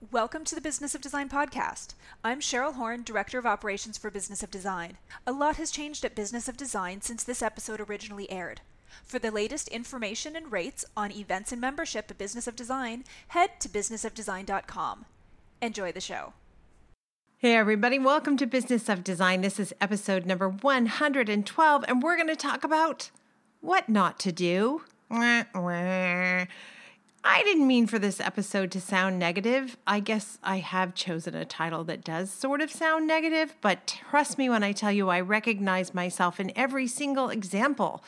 Welcome to the Business of Design podcast. I'm Cheryl Horn, Director of Operations for Business of Design. A lot has changed at Business of Design since this episode originally aired. For the latest information and rates on events and membership at Business of Design, head to businessofdesign.com. Enjoy the show. Hey, everybody, welcome to Business of Design. This is episode number 112, and we're going to talk about what not to do. I didn't mean for this episode to sound negative. I guess I have chosen a title that does sort of sound negative, but trust me when I tell you I recognize myself in every single example.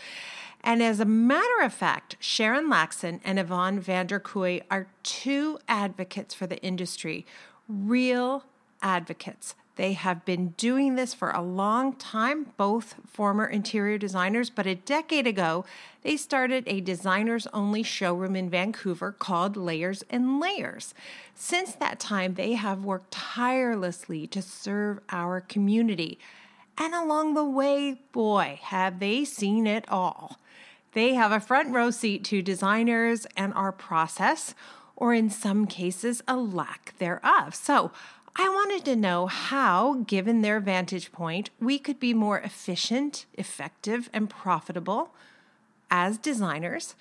And as a matter of fact, Sharon Laxon and Yvonne Vanderkooy are two advocates for the industry, real advocates. They have been doing this for a long time, both former interior designers, but a decade ago, they started a designers only showroom in Vancouver called Layers and Layers. Since that time, they have worked tirelessly to serve our community. And along the way, boy, have they seen it all. They have a front row seat to designers and our process, or in some cases, a lack thereof. So, I wanted to know how, given their vantage point, we could be more efficient, effective, and profitable as designers,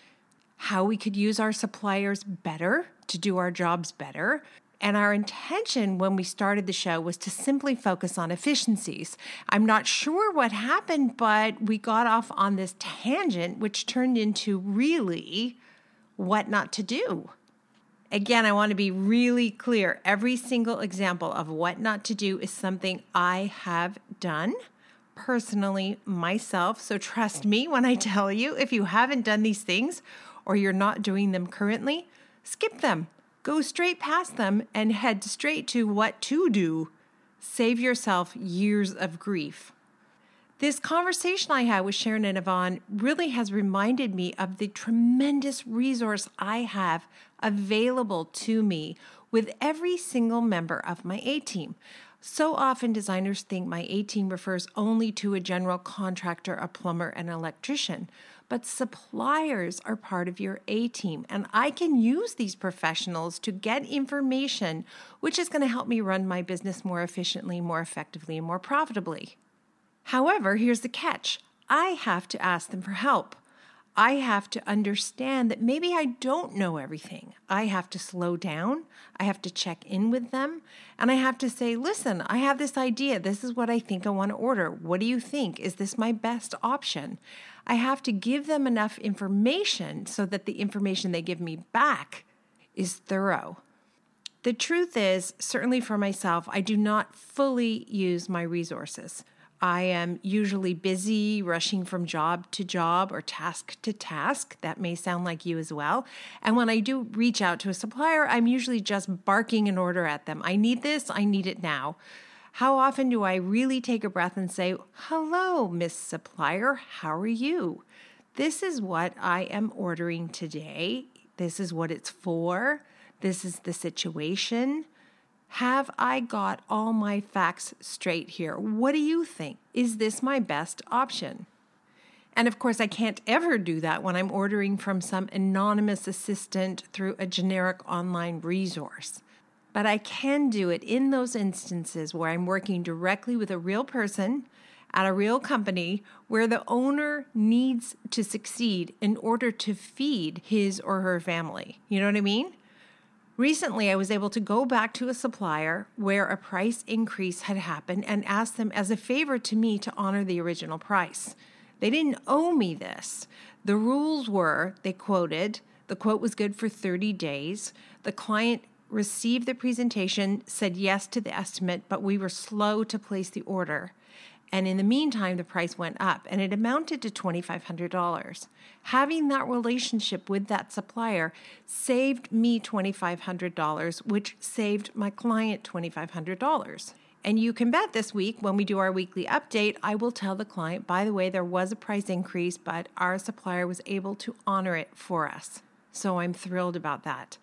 how we could use our suppliers better to do our jobs better. And our intention when we started the show was to simply focus on efficiencies. I'm not sure what happened, but we got off on this tangent, which turned into really what not to do. Again, I want to be really clear. Every single example of what not to do is something I have done personally myself. So trust me when I tell you if you haven't done these things or you're not doing them currently, skip them. Go straight past them and head straight to what to do. Save yourself years of grief. This conversation I had with Sharon and Yvonne really has reminded me of the tremendous resource I have available to me with every single member of my A team. So often, designers think my A team refers only to a general contractor, a plumber, and an electrician. But suppliers are part of your A team, and I can use these professionals to get information which is going to help me run my business more efficiently, more effectively, and more profitably. However, here's the catch I have to ask them for help. I have to understand that maybe I don't know everything. I have to slow down. I have to check in with them. And I have to say, listen, I have this idea. This is what I think I want to order. What do you think? Is this my best option? I have to give them enough information so that the information they give me back is thorough. The truth is, certainly for myself, I do not fully use my resources. I am usually busy rushing from job to job or task to task. That may sound like you as well. And when I do reach out to a supplier, I'm usually just barking an order at them. I need this, I need it now. How often do I really take a breath and say, Hello, Miss Supplier, how are you? This is what I am ordering today. This is what it's for. This is the situation. Have I got all my facts straight here? What do you think? Is this my best option? And of course, I can't ever do that when I'm ordering from some anonymous assistant through a generic online resource. But I can do it in those instances where I'm working directly with a real person at a real company where the owner needs to succeed in order to feed his or her family. You know what I mean? Recently, I was able to go back to a supplier where a price increase had happened and ask them as a favor to me to honor the original price. They didn't owe me this. The rules were, they quoted, the quote was good for 30 days. The client received the presentation, said yes to the estimate, but we were slow to place the order. And in the meantime, the price went up and it amounted to $2,500. Having that relationship with that supplier saved me $2,500, which saved my client $2,500. And you can bet this week when we do our weekly update, I will tell the client, by the way, there was a price increase, but our supplier was able to honor it for us. So I'm thrilled about that.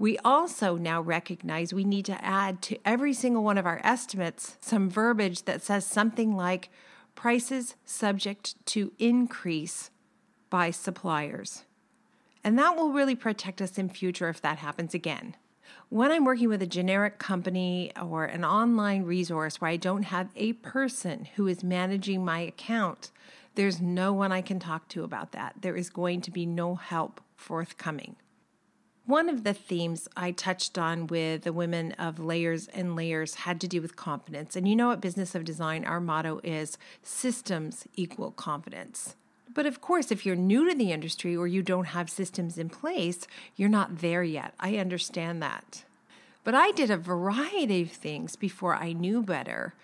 We also now recognize we need to add to every single one of our estimates some verbiage that says something like prices subject to increase by suppliers. And that will really protect us in future if that happens again. When I'm working with a generic company or an online resource where I don't have a person who is managing my account, there's no one I can talk to about that. There is going to be no help forthcoming. One of the themes I touched on with the women of Layers and Layers had to do with confidence. And you know, at Business of Design, our motto is systems equal confidence. But of course, if you're new to the industry or you don't have systems in place, you're not there yet. I understand that. But I did a variety of things before I knew better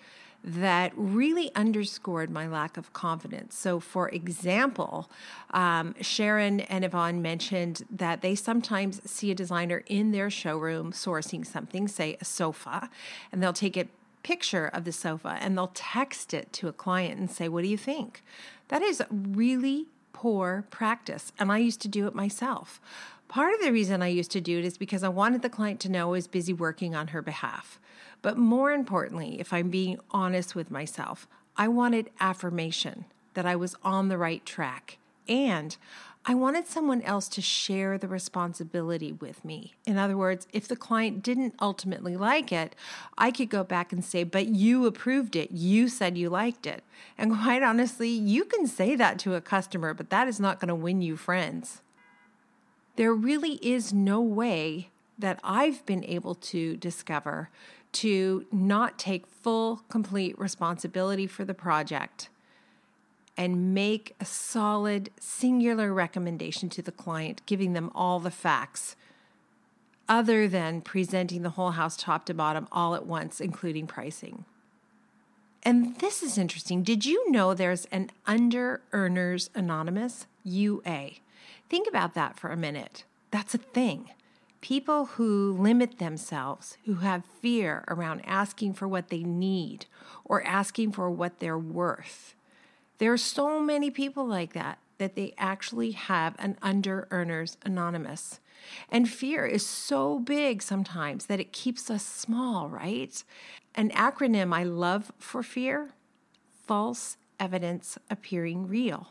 that really underscored my lack of confidence. So, for example, um, Sharon and Yvonne mentioned that they sometimes see a designer in their showroom sourcing something, say a sofa, and they'll take a picture of the sofa and they'll text it to a client and say, What do you think? That is really poor practice. And I used to do it myself. Part of the reason I used to do it is because I wanted the client to know I was busy working on her behalf. But more importantly, if I'm being honest with myself, I wanted affirmation that I was on the right track. And I wanted someone else to share the responsibility with me. In other words, if the client didn't ultimately like it, I could go back and say, But you approved it. You said you liked it. And quite honestly, you can say that to a customer, but that is not going to win you friends. There really is no way that I've been able to discover to not take full, complete responsibility for the project and make a solid, singular recommendation to the client, giving them all the facts, other than presenting the whole house top to bottom all at once, including pricing. And this is interesting. Did you know there's an Under Earners Anonymous, UA? Think about that for a minute. That's a thing. People who limit themselves, who have fear around asking for what they need or asking for what they're worth there are so many people like that that they actually have an under earners anonymous. And fear is so big sometimes that it keeps us small, right? An acronym I love for fear false evidence appearing real.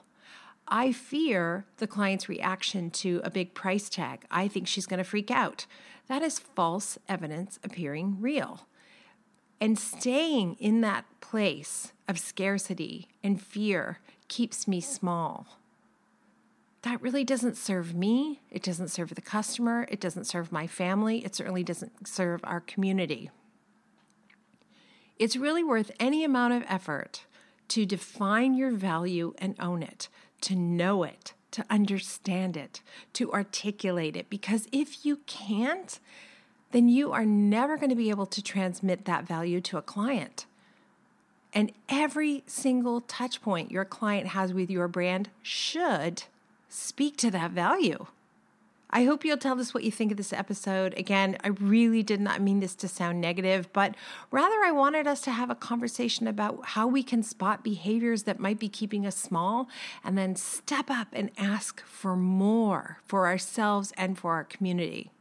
I fear the client's reaction to a big price tag. I think she's going to freak out. That is false evidence appearing real. And staying in that place of scarcity and fear keeps me small. That really doesn't serve me. It doesn't serve the customer. It doesn't serve my family. It certainly doesn't serve our community. It's really worth any amount of effort to define your value and own it, to know it, to understand it, to articulate it. Because if you can't, then you are never going to be able to transmit that value to a client. And every single touch point your client has with your brand should speak to that value. I hope you'll tell us what you think of this episode. Again, I really did not mean this to sound negative, but rather I wanted us to have a conversation about how we can spot behaviors that might be keeping us small and then step up and ask for more for ourselves and for our community.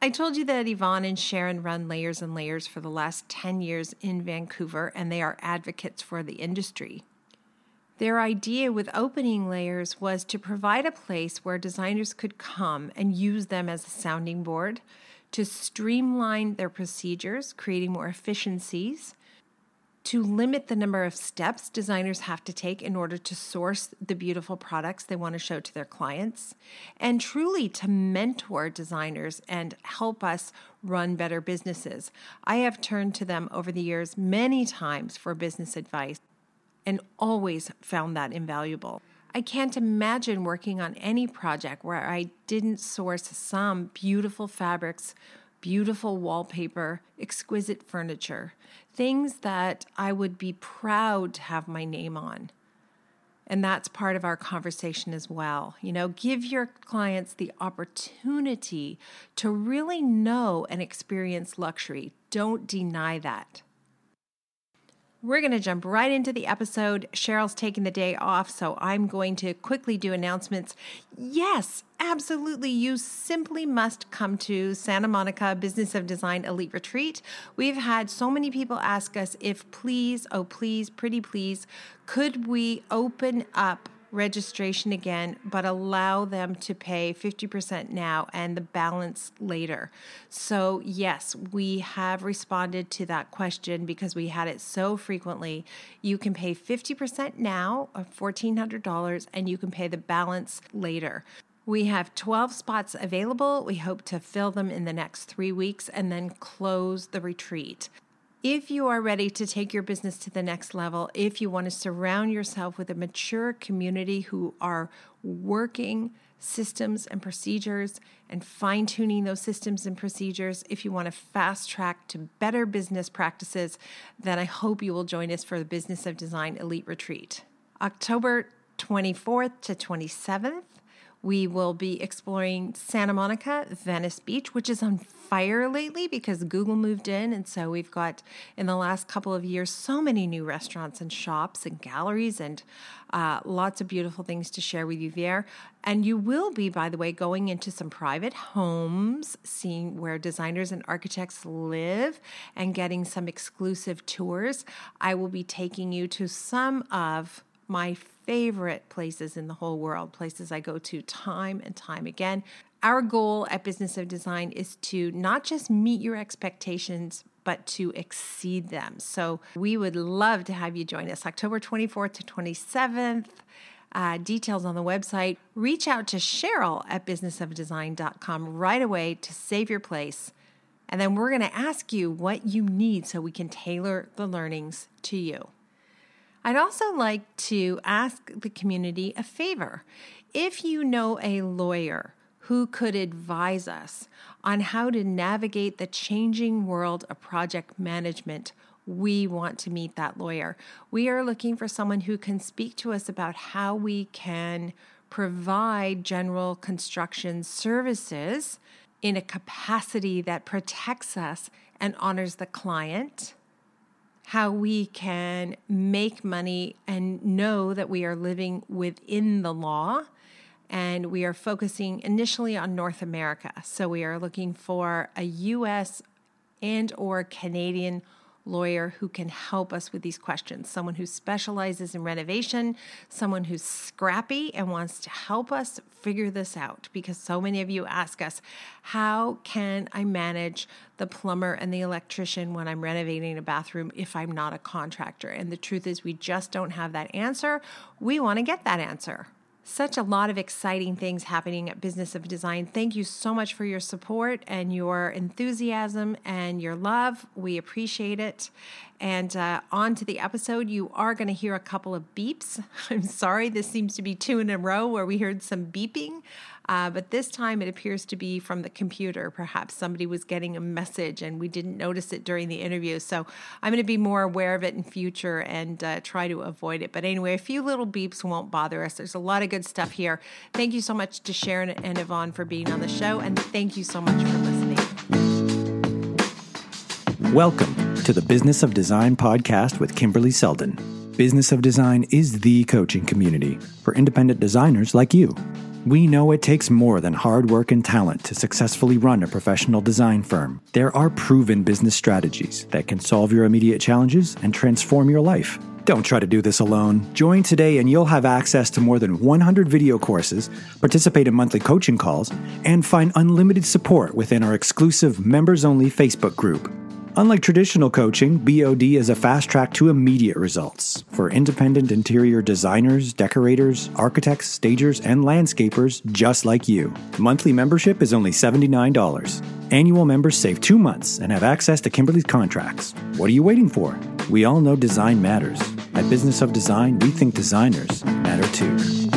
I told you that Yvonne and Sharon run Layers and Layers for the last 10 years in Vancouver, and they are advocates for the industry. Their idea with opening layers was to provide a place where designers could come and use them as a sounding board to streamline their procedures, creating more efficiencies, to limit the number of steps designers have to take in order to source the beautiful products they want to show to their clients, and truly to mentor designers and help us run better businesses. I have turned to them over the years many times for business advice and always found that invaluable. I can't imagine working on any project where I didn't source some beautiful fabrics beautiful wallpaper, exquisite furniture, things that I would be proud to have my name on. And that's part of our conversation as well. You know, give your clients the opportunity to really know and experience luxury. Don't deny that. We're going to jump right into the episode. Cheryl's taking the day off, so I'm going to quickly do announcements. Yes, absolutely. You simply must come to Santa Monica Business of Design Elite Retreat. We've had so many people ask us if please, oh please, pretty please, could we open up registration again, but allow them to pay 50% now and the balance later. So, yes, we have responded to that question because we had it so frequently. You can pay 50% now of $1,400 and you can pay the balance later. We have 12 spots available. We hope to fill them in the next three weeks and then close the retreat. If you are ready to take your business to the next level, if you want to surround yourself with a mature community who are working systems and procedures and fine tuning those systems and procedures, if you want to fast track to better business practices, then I hope you will join us for the Business of Design Elite Retreat. October 24th to 27th, we will be exploring Santa Monica, Venice Beach, which is on fire lately because Google moved in. And so we've got, in the last couple of years, so many new restaurants and shops and galleries and uh, lots of beautiful things to share with you there. And you will be, by the way, going into some private homes, seeing where designers and architects live, and getting some exclusive tours. I will be taking you to some of my favorite places in the whole world, places I go to time and time again. Our goal at Business of Design is to not just meet your expectations, but to exceed them. So we would love to have you join us October 24th to 27th. Uh, details on the website. Reach out to Cheryl at businessofdesign.com right away to save your place. And then we're going to ask you what you need so we can tailor the learnings to you. I'd also like to ask the community a favor. If you know a lawyer who could advise us on how to navigate the changing world of project management, we want to meet that lawyer. We are looking for someone who can speak to us about how we can provide general construction services in a capacity that protects us and honors the client how we can make money and know that we are living within the law and we are focusing initially on North America. So we are looking for a US and or Canadian lawyer who can help us with these questions. Someone who specializes in renovation, someone who's scrappy and wants to help us figure this out because so many of you ask us, how can I manage the plumber and the electrician when I'm renovating a bathroom if I'm not a contractor? And the truth is, we just don't have that answer. We want to get that answer such a lot of exciting things happening at Business of Design. Thank you so much for your support and your enthusiasm and your love. We appreciate it. And uh, on to the episode, you are going to hear a couple of beeps. I'm sorry, this seems to be two in a row where we heard some beeping. Uh, but this time it appears to be from the computer. Perhaps somebody was getting a message and we didn't notice it during the interview. So I'm going to be more aware of it in future and uh, try to avoid it. But anyway, a few little beeps won't bother us. There's a lot of good stuff here. Thank you so much to Sharon and Yvonne for being on the show. And thank you so much for listening. Welcome to the Business of Design podcast with Kimberly Selden. Business of Design is the coaching community for independent designers like you. We know it takes more than hard work and talent to successfully run a professional design firm. There are proven business strategies that can solve your immediate challenges and transform your life. Don't try to do this alone. Join today and you'll have access to more than 100 video courses, participate in monthly coaching calls, and find unlimited support within our exclusive members only Facebook group. Unlike traditional coaching, BOD is a fast track to immediate results for independent interior designers, decorators, architects, stagers, and landscapers just like you. Monthly membership is only $79. Annual members save two months and have access to Kimberly's contracts. What are you waiting for? We all know design matters. At Business of Design, we think designers matter too.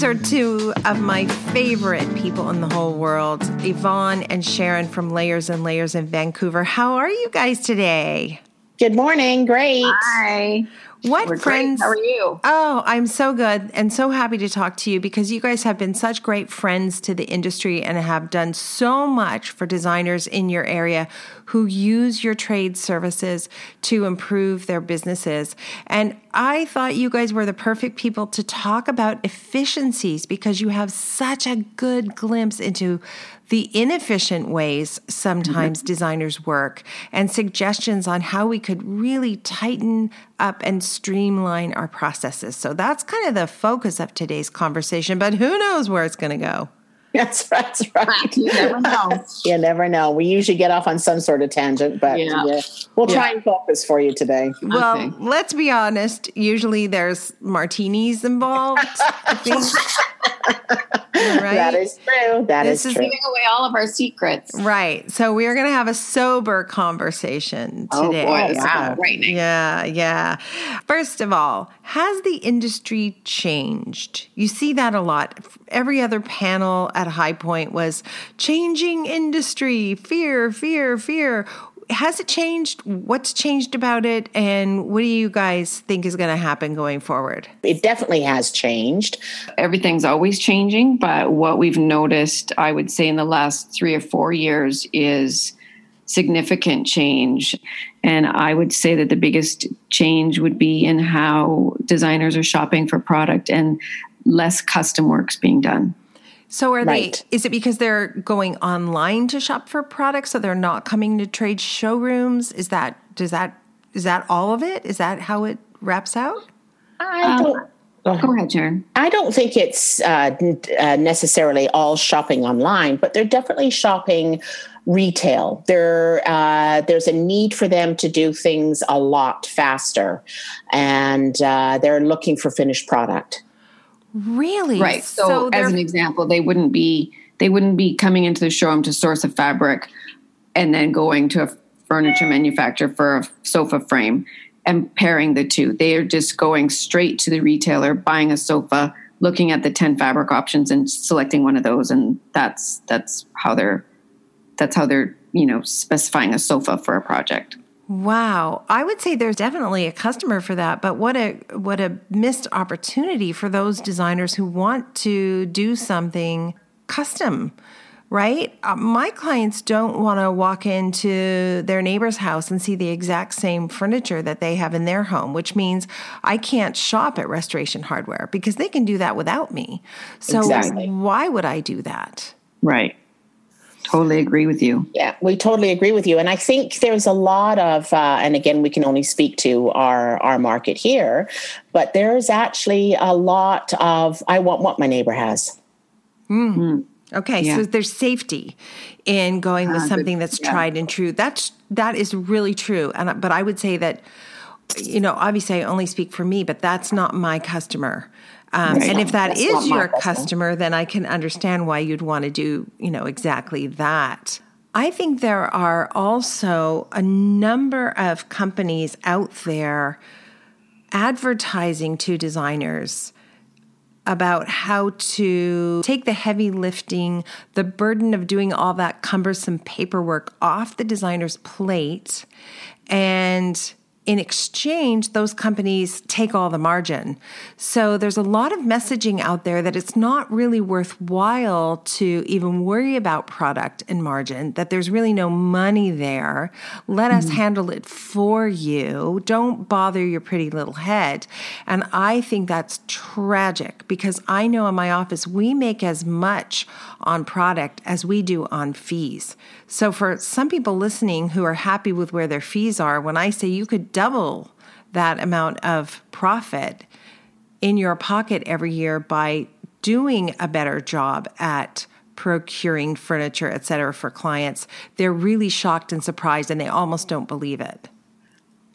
These are two of my favorite people in the whole world, Yvonne and Sharon from Layers and Layers in Vancouver. How are you guys today? Good morning. Great. Hi. What We're friends? Great. How are you? Oh, I'm so good and so happy to talk to you because you guys have been such great friends to the industry and have done so much for designers in your area who use your trade services to improve their businesses. And I thought you guys were the perfect people to talk about efficiencies because you have such a good glimpse into the inefficient ways sometimes mm-hmm. designers work and suggestions on how we could really tighten up and streamline our processes. So that's kind of the focus of today's conversation, but who knows where it's going to go. That's, that's right. You never know. you never know. We usually get off on some sort of tangent, but Yeah. yeah, we'll try Yeah. and focus for you today. Well, Okay. let's be honest. Usually there's martinis involved. I think. right? That is true. That This is is true. Giving away all of our secrets. Right. So we are going to have a sober conversation oh, today. Oh, today. boy, this is wow. Yeah, yeah. First of all, has the industry changed? You see that a lot. Every other panel at High Point was changing industry, fear, fear, fear. Has it changed? What's changed about it? And what do you guys think is going to happen going forward? It definitely has changed. everything's always changing, but what we've noticed, I would say, in the last three or four years is significant change. And I would say that the biggest change would be in how designers are shopping for product and less custom works being done. So are Right. they is it because they're going online to shop for products so they're not coming to trade showrooms? Is that does that is that all of it? Is that how it wraps out? I don't. Go ahead, Sharon. I don't think it's uh, n- uh, necessarily all shopping online, but they're definitely shopping retail. There, uh, there's a need for them to do things a lot faster, and uh, they're looking for finished product. Really? Right. So, they're as an example, they wouldn't be they wouldn't be coming into the showroom to source a fabric and then going to a furniture manufacturer for a sofa frame and pairing the two. They are just going straight to the retailer, buying a sofa, looking at the 10 fabric options and selecting one of those and that's that's how they're that's how they're, you know, specifying a sofa for a project. Wow. I would say there's definitely a customer for that, but what a what a missed opportunity for those designers who want to do something custom. Right? Uh, my clients don't want to walk into their neighbor's house and see the exact same furniture that they have in their home, which means I can't shop at Restoration Hardware because they can do that without me. So Exactly. why would I do that? Right. Totally agree with you. Yeah, we totally agree with you, and I think there's a lot of, uh, and again, we can only speak to our our market here, but there's actually a lot of I want what my neighbor has. Okay, Yeah. so there's safety in going with Ah, something that's yeah. tried and true. That's that is really true. And but I would say that you know, obviously I only speak for me, but that's not my customer. Um, Right. and if that That's is your customer. customer, then I can understand why you'd want to do, you know, exactly that. I think there are also a number of companies out there advertising to designers about how to take the heavy lifting, the burden of doing all that cumbersome paperwork off the designer's plate. And in exchange, those companies take all the margin. So there's a lot of messaging out there that it's not really worthwhile to even worry about product and margin, that there's really no money there. Let us hmm. handle it for you. Don't bother your pretty little head. And I think that's tragic because I know in my office we make as much on product as we do on fees. So for some people listening who are happy with where their fees are, when I say you could double that amount of profit in your pocket every year by doing a better job at procuring furniture, et cetera, for clients, they're really shocked and surprised and they almost don't believe it.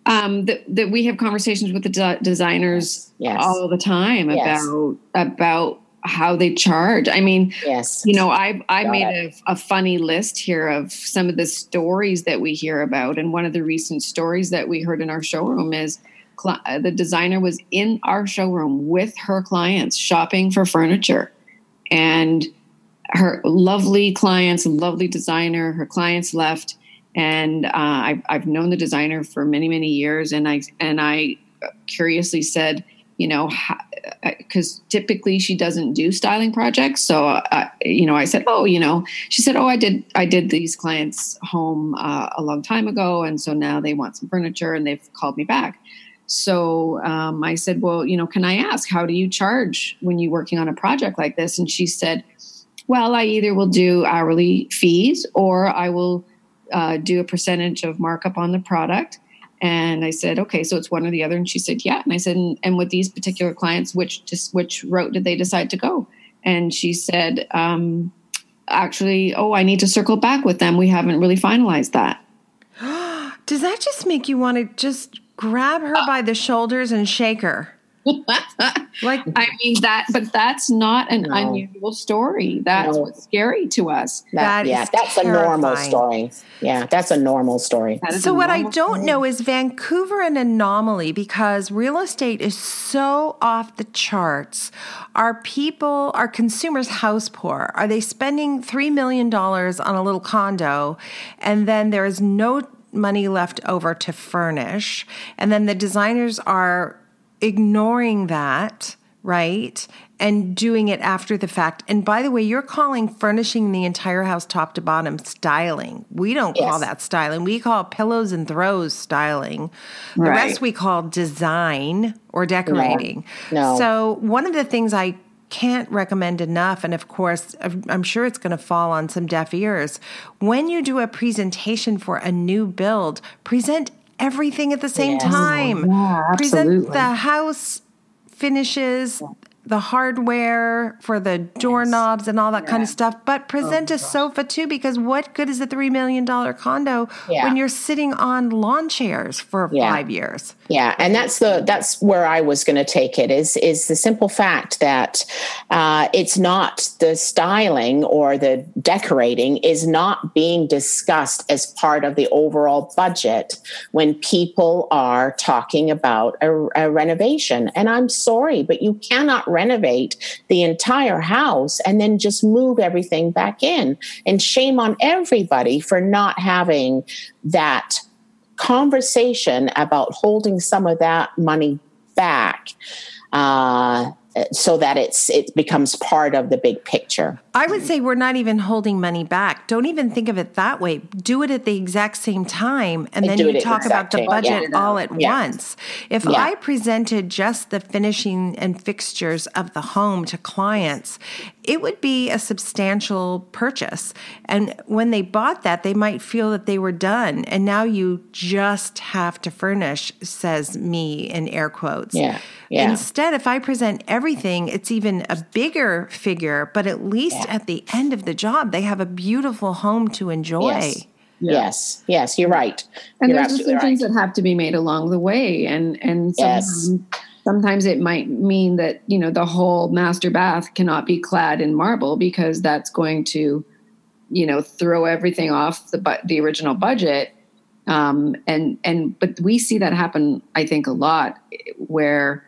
um, that, that we have conversations with the de- designers Yes. all the time Yes. about about how they charge. I mean, Yes, you know, I I Got made a, a funny list here of some of the stories that we hear about, and one of the recent stories that we heard in our showroom is cli- uh, the designer was in our showroom with her clients shopping for furniture, and her lovely clients, lovely designer, her clients left, and uh, I've I've known the designer for many many years, and I and I curiously said, you know, because typically she doesn't do styling projects. So, uh, you know, I said, oh, you know, she said, oh, I did, I did these clients home uh, a long time ago, and so now they want some furniture, and they've called me back. So um, I said, well, you know, can I ask how do you charge when you're working on a project like this? And she said, well, I either will do hourly fees or I will uh, do a percentage of markup on the product. And I said, okay, so it's one or the other. And she said, yeah. And I said, and, and with these particular clients, which just which route did they decide to go? And she said, um, actually, oh, I need to circle back with them. We haven't really finalized that. Does that just make you want to just grab her by the shoulders and shake her? Like I mean that, but that's not an No. unusual story. That's No. what's scary to us. That, That yeah, is that's a normal story. Yeah, that's a normal story. So what I don't story. know is Vancouver an anomaly because real estate is so off the charts. Are people, are consumers house poor? Are they spending $3 million on a little condo and then there is no money left over to furnish? And then the designers are ignoring that, right? And doing it after the fact. And by the way, you're calling furnishing the entire house top to bottom styling. We don't call that styling. We call pillows and throws styling. The Right. rest we call design or decorating. No. So, one of the things I can't recommend enough, and of course, I'm sure it's going to fall on some deaf ears. When you do a presentation for a new build, present everything at the same Yes. time. Yeah, present the house finishes, the hardware for the doorknobs and all that kind of stuff, but present a sofa too, because what good is a $3 million condo Yeah. when you're sitting on lawn chairs for Yeah. five years? Yeah, and that's the that's where I was going to take it is is the simple fact that uh, it's not the styling or the decorating is not being discussed as part of the overall budget when people are talking about a, a renovation. And I'm sorry, but you cannot renovate the entire house and then just move everything back in. And shame on everybody for not having that conversation about holding some of that money back uh, so that it's it becomes part of the big picture. I would say we're not even holding money back. Don't even think of it that way. Do it at the exact same time, and And then you talk about the budget yeah. all at Yeah. once. If Yeah. I presented just the finishing and fixtures of the home to clients, it would be a substantial purchase. And when they bought that, they might feel that they were done. And now you just have to furnish, says me in air quotes. Yeah. Yeah. Instead, if I present everything, it's even a bigger figure, but at least Yeah. at the end of the job, they have a beautiful home to enjoy. Yes. Yes. Yes. You're right. and you're there's absolutely decisions right. that have to be made along the way and and Yes. sometimes, sometimes it might mean that you know the whole master bath cannot be clad in marble because that's going to you know throw everything off the bu- the original budget. Um and and but we see that happen i think a lot where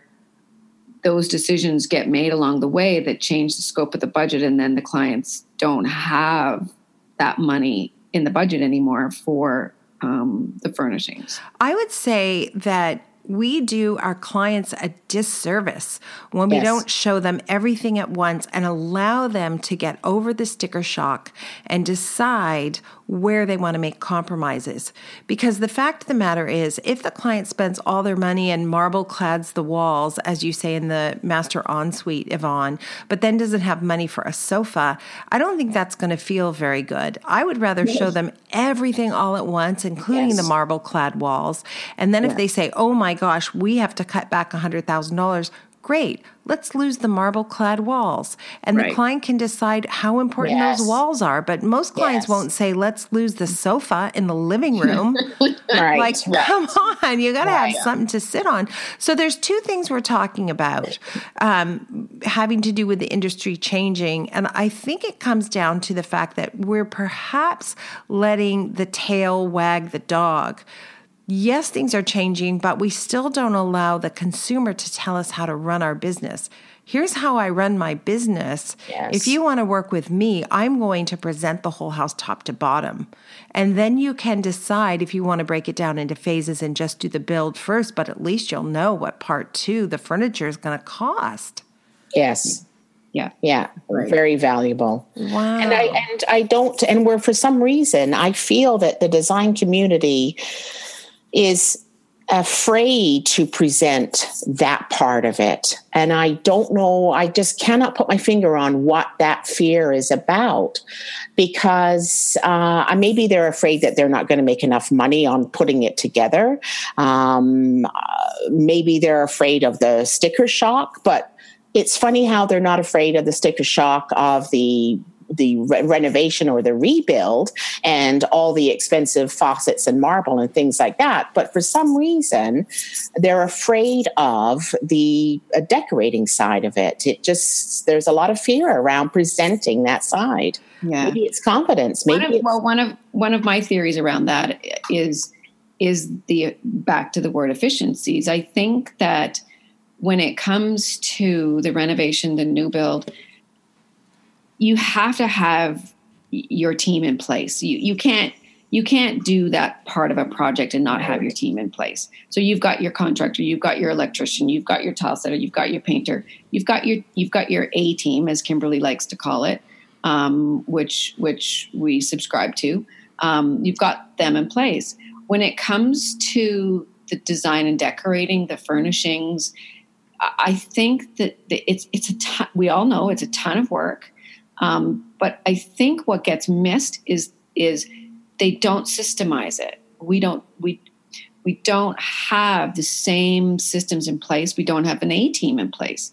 those decisions get made along the way that change the scope of the budget and then the clients don't have that money in the budget anymore for um, the furnishings. I would say that we do our clients a disservice when we Yes. don't show them everything at once and allow them to get over the sticker shock and decide where they want to make compromises. Because the fact of the matter is, if the client spends all their money and marble clads the walls, as you say in the master ensuite, Yvonne, but then doesn't have money for a sofa, I don't think that's going to feel very good. I would rather show them everything all at once, including Yes. the marble clad walls. And then if they say, oh my gosh, we have to cut back $100,000, great. Let's lose the marble clad walls. And the client can decide how important Yes. those walls are. But most clients Yes. won't say, let's lose the sofa in the living room. Right. like, right. come on, you got to Right. have something to sit on. So there's two things we're talking about um, having to do with the industry changing. And I think it comes down to the fact that we're perhaps letting the tail wag the dog. Yes, things are changing, but we still don't allow the consumer to tell us how to run our business. Here's how I run my business. Yes. If you want to work with me, I'm going to present the whole house top to bottom. And then you can decide if you want to break it down into phases and just do the build first, but at least you'll know what part two, the furniture, is going to cost. Yes. yeah Yeah. Very valuable. Wow. And I and I don't and where for some reason I feel that the design community is afraid to present that part of it. And I don't know, I just cannot put my finger on what that fear is about because uh, maybe they're afraid that they're not going to make enough money on putting it together. Um, uh, maybe they're afraid of the sticker shock, but it's funny how they're not afraid of the sticker shock of the the re- renovation or the rebuild and all the expensive faucets and marble and things like that. But for some reason, they're afraid of the uh, decorating side of it. It just, there's a lot of fear around presenting that side. Yeah. Maybe it's confidence. Maybe one of, well, one of one of my theories around that is is the back to the word efficiencies. I think that when it comes to the renovation, the new build, you have to have your team in place. You you can't you can't do that part of a project and not have your team in place. So you've got your contractor, you've got your electrician, you've got your tile setter, you've got your painter, you've got your you've got your A team, as Kimberly likes to call it, um, which which we subscribe to. Um, you've got them in place. When it comes to the design and decorating, the furnishings, I think that it's it's a ton, we all know it's a ton of work. Um, but I think what gets missed is is they don't systemize it. We don't we we don't have the same systems in place. We don't have an A team in place.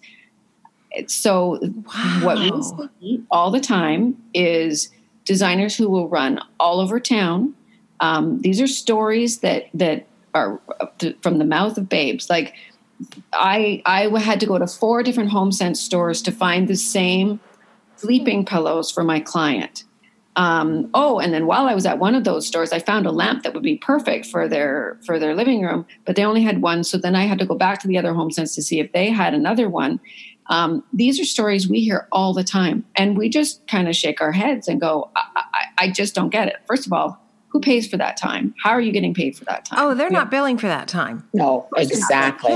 So wow. what we see all the time is designers who will run all over town. Um, these are stories that that are from the mouth of babes. Like I I had to go to four different HomeSense stores to find the same sleeping pillows for my client. Um, oh, and then while I was at one of those stores, I found a lamp that would be perfect for their for their living room, but they only had one. So then I had to go back to the other HomeSense to see if they had another one. Um, these are stories we hear all the time, and we just kind of shake our heads and go, I, I, I, just don't get it." First of all, who pays for that time? How are you getting paid for that time? Oh, they're yeah. not billing for that time. No, exactly.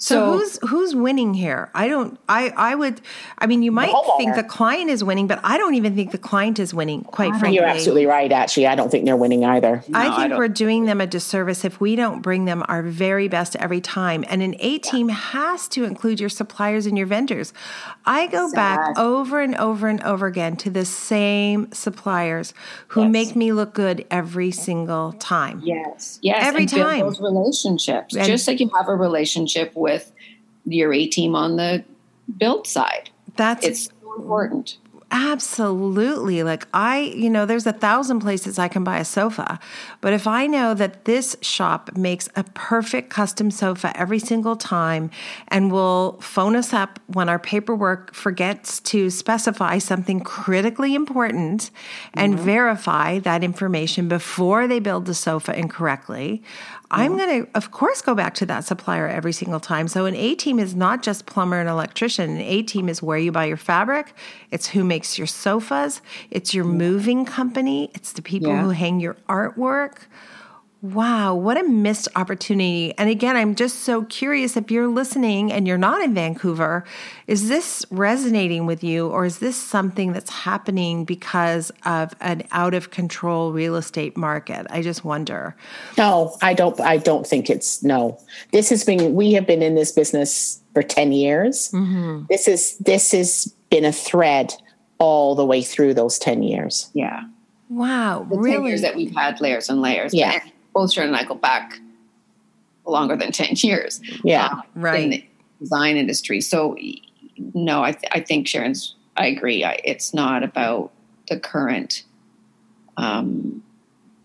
So, so, who's who's winning here? I don't. I I would. I mean, you might the think the client is winning, but I don't even think the client is winning. Quite frankly, you're absolutely right. Actually, I don't think they're winning either. No, I think I we're doing them a disservice if we don't bring them our very best every time. And an A team yeah. has to include your suppliers and your vendors. I go back over and over and over again to the same suppliers who yes. make me look good every single time. Yes, yes, every and time. those relationships, and, just like you have a relationship with with your A team on the build side. That's it's so important. Absolutely. Like I, you know, there's a thousand places I can buy a sofa, but if I know that this shop makes a perfect custom sofa every single time and will phone us up when our paperwork forgets to specify something critically important and mm-hmm. verify that information before they build the sofa incorrectly, I'm going to, of course, go back to that supplier every single time. So an A team is not just plumber and electrician. An A team is where you buy your fabric. It's who makes your sofas. It's your moving company. It's the people yeah. who hang your artwork. Wow, what a missed opportunity. And again, I'm just so curious if you're listening and you're not in Vancouver, is this resonating with you or is this something that's happening because of an out of control real estate market? I just wonder. No, I don't I don't think it's no. This has been we have been in this business for 10 years. Mm-hmm. This is this has been a thread all the way through those 10 years. Yeah. Wow, the really? 10 years that we've had layers and layers. Yeah both and I go back longer than 10 years. Yeah, uh, right. In the design industry. So, no, I, th- I think Sharon's, I agree. I, it's not about the current um,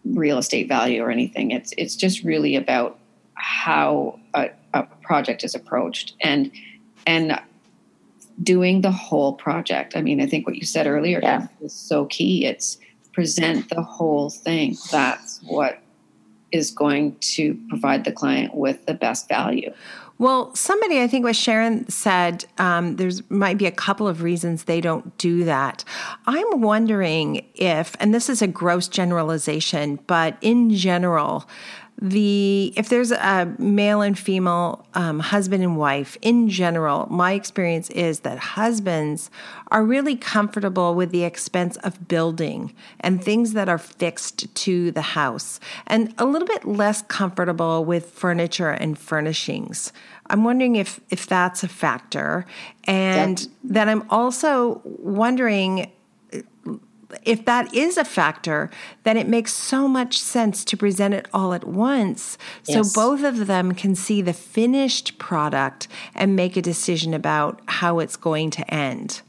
real estate value or anything. It's, it's just really about how a, a project is approached and, and doing the whole project. I mean, I think what you said earlier yeah. is so key. It's present the whole thing. That's what is going to provide the client with the best value. Well, somebody, I think what Sharon said, um, there's might be a couple of reasons they don't do that. I'm wondering if, and this is a gross generalization, but in general, the if there's a male and female um, husband and wife in general my experience is that husbands are really comfortable with the expense of building and things that are fixed to the house and a little bit less comfortable with furniture and furnishings i'm wondering if if that's a factor and yeah. then i'm also wondering if that is a factor, then it makes so much sense to present it all at once. So both of them can see the finished product and make a decision about how it's going to end.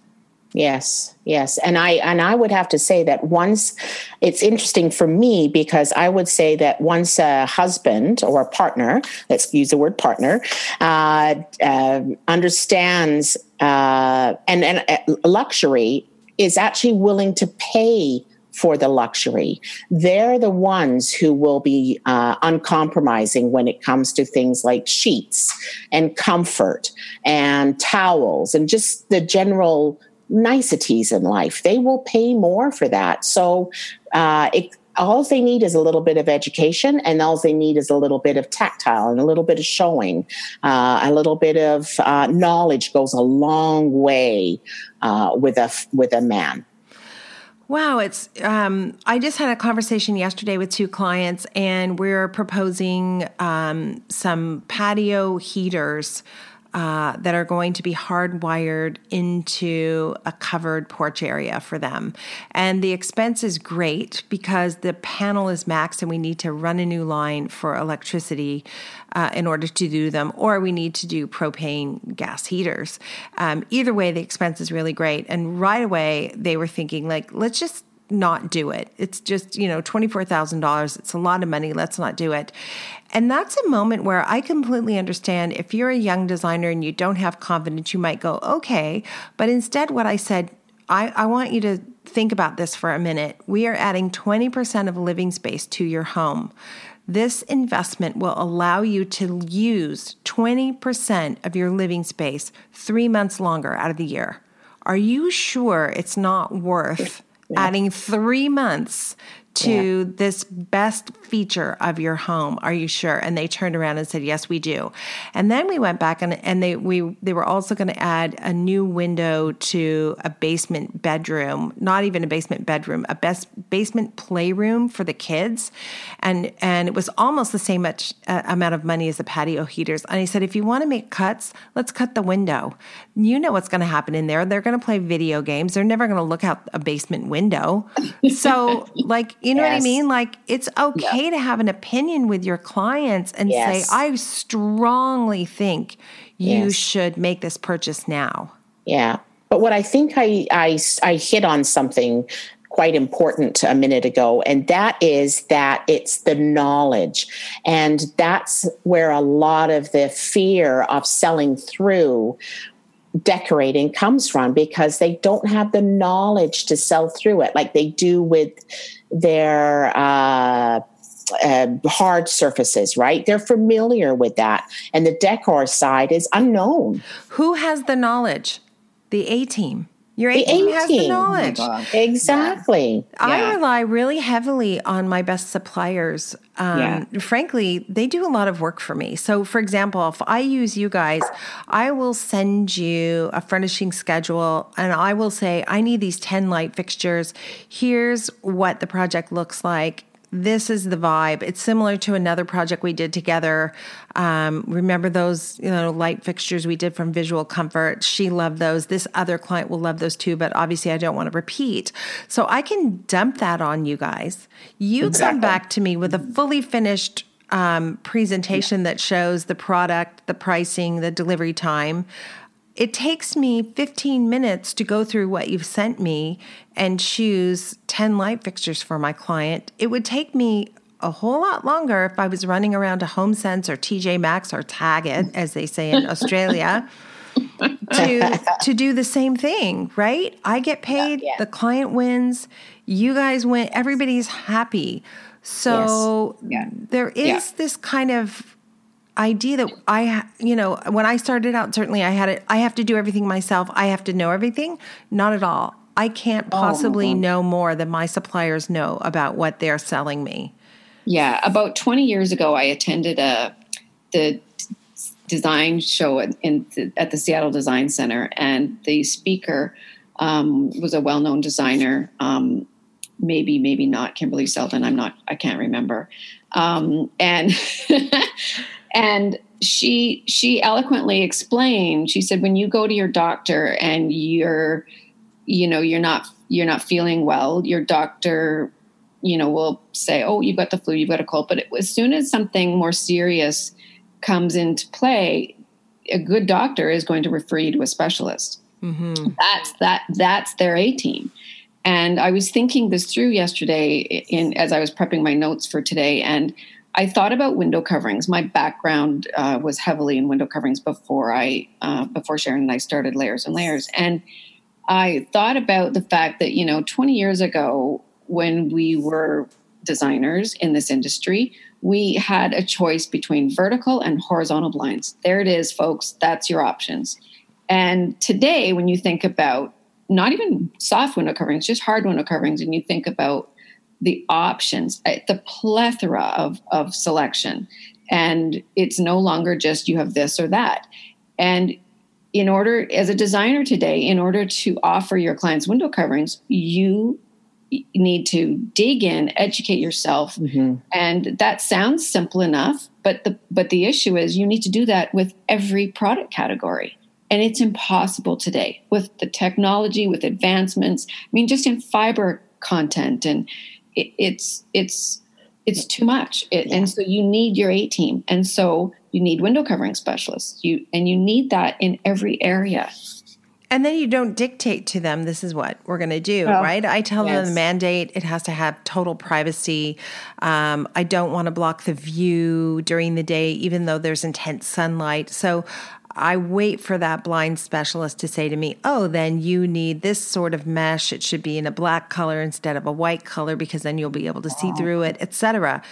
Yes, yes. And I and I would have to say that once it's interesting for me because I would say that once a husband or a partner, let's use the word partner, uh, uh, understands uh, and and uh, luxury is actually willing to pay for the luxury. They're the ones who will be uh, uncompromising when it comes to things like sheets and comfort and towels and just the general niceties in life. They will pay more for that. So uh, it, all they need is a little bit of education and all they need is a little bit of tactile and a little bit of showing uh, a little bit of uh, knowledge goes a long way uh, with a with a man Wow, it's. Um, I just had a conversation yesterday with two clients, and we're proposing um, some patio heaters uh, that are going to be hardwired into a covered porch area for them. And the expense is great because the panel is maxed and we need to run a new line for electricity uh, in order to do them, or we need to do propane gas heaters. Um, either way, the expense is really great. And right away, they were thinking, like, let's just not do it. It's just, you know, $24,000. It's a lot of money. Let's not do it. And that's a moment where I completely understand if you're a young designer and you don't have confidence, you might go, okay. But instead, what I said, I, I want you to think about this for a minute. We are adding 20% of living space to your home. This investment will allow you to use 20% of your living space three months longer out of the year. Are you sure it's not worth yeah. adding three months to yeah. this best feature of your home. Are you sure? And they turned around and said yes we do. And then we went back and, and they we they were also going to add a new window to a basement bedroom not even a basement bedroom a best basement playroom for the kids. And and it was almost the same much uh, amount of money as the patio heaters. And he said if you want to make cuts let's cut the window. You know what's going to happen in there. They're going to play video games. They're never going to look out a basement window. So like you know yes. what I mean? Like it's okay to have an opinion with your clients and yes. say, I strongly think you yes. should make this purchase now. Yeah. But what I think I, I, I hit on something quite important a minute ago, and that is that it's the knowledge. And that's where a lot of the fear of selling through decorating comes from because they don't have the knowledge to sell through it like they do with their uh, uh, hard surfaces, right? They're familiar with that. And the decor side is unknown. Who has the knowledge? The A team. Your A team has the knowledge. Oh exactly. Yeah. I rely really heavily on my best suppliers. Um, yeah. Frankly, they do a lot of work for me. So, for example, if I use you guys, I will send you a furnishing schedule and I will say, I need these 10 light fixtures. Here's what the project looks like this is the vibe. It's similar to another project we did together. Um, remember those, you know, light fixtures we did from Visual Comfort? She loved those. This other client will love those too, but obviously I don't want to repeat. So I can dump that on you guys. You exactly. come back to me with a fully finished um, presentation yeah. that shows the product, the pricing, the delivery time it takes me 15 minutes to go through what you've sent me and choose 10 light fixtures for my client. It would take me a whole lot longer if I was running around to HomeSense or TJ Maxx or Target, as they say in Australia, to to do the same thing, right? I get paid, yeah, yeah. the client wins, you guys win, everybody's happy. So yes. yeah. there is this kind of idea that I, you know, when I started out, certainly I had it, I have to do everything myself. I have to know everything. Not at all. I can't oh, possibly oh know more than my suppliers know about what they're selling me. Yeah, about 20 years ago, I attended a the design show in, in at the Seattle Design Center, and the speaker um, was a well-known designer. Um, maybe, maybe not Kimberly Seldon. I'm not. I can't remember. Um, and and she she eloquently explained. She said, when you go to your doctor and you're, you know, you're not you're not feeling well, your doctor you know, will say, "Oh, you've got the flu, you've got a cold." But as soon as something more serious comes into play, a good doctor is going to refer you to a specialist. Mm-hmm. That's that. That's their A team. And I was thinking this through yesterday in as I was prepping my notes for today, and I thought about window coverings. My background uh, was heavily in window coverings before I uh, before Sharon and I started layers and layers, and I thought about the fact that you know 20 years ago when we were designers in this industry, we had a choice between vertical and horizontal blinds. There it is, folks. That's your options. And today, when you think about not even soft window coverings, just hard window coverings, and you think about the options, uh, the plethora of, of selection, and it's no longer just you have this or that. And in order, as a designer today, in order to offer your clients window coverings, you need to dig in, educate yourself, mm-hmm. and that sounds simple enough. But the but the issue is you need to do that with every product category, and it's impossible today with the technology, with advancements. I mean, just in fiber content, and it, it's it's it's too much, it, yeah. and so you need your A team, and so you need window covering specialists. You and you need that in every area. And then you don't dictate to them, this is what we're going to do, right? I tell yes. them the mandate, it has to have total privacy. Um, I don't want to block the view during the day, even though there's intense sunlight. So I wait for that blind specialist to say to me, oh, then you need this sort of mesh. It should be in a black color instead of a white color because then you'll be able to see through it, etc.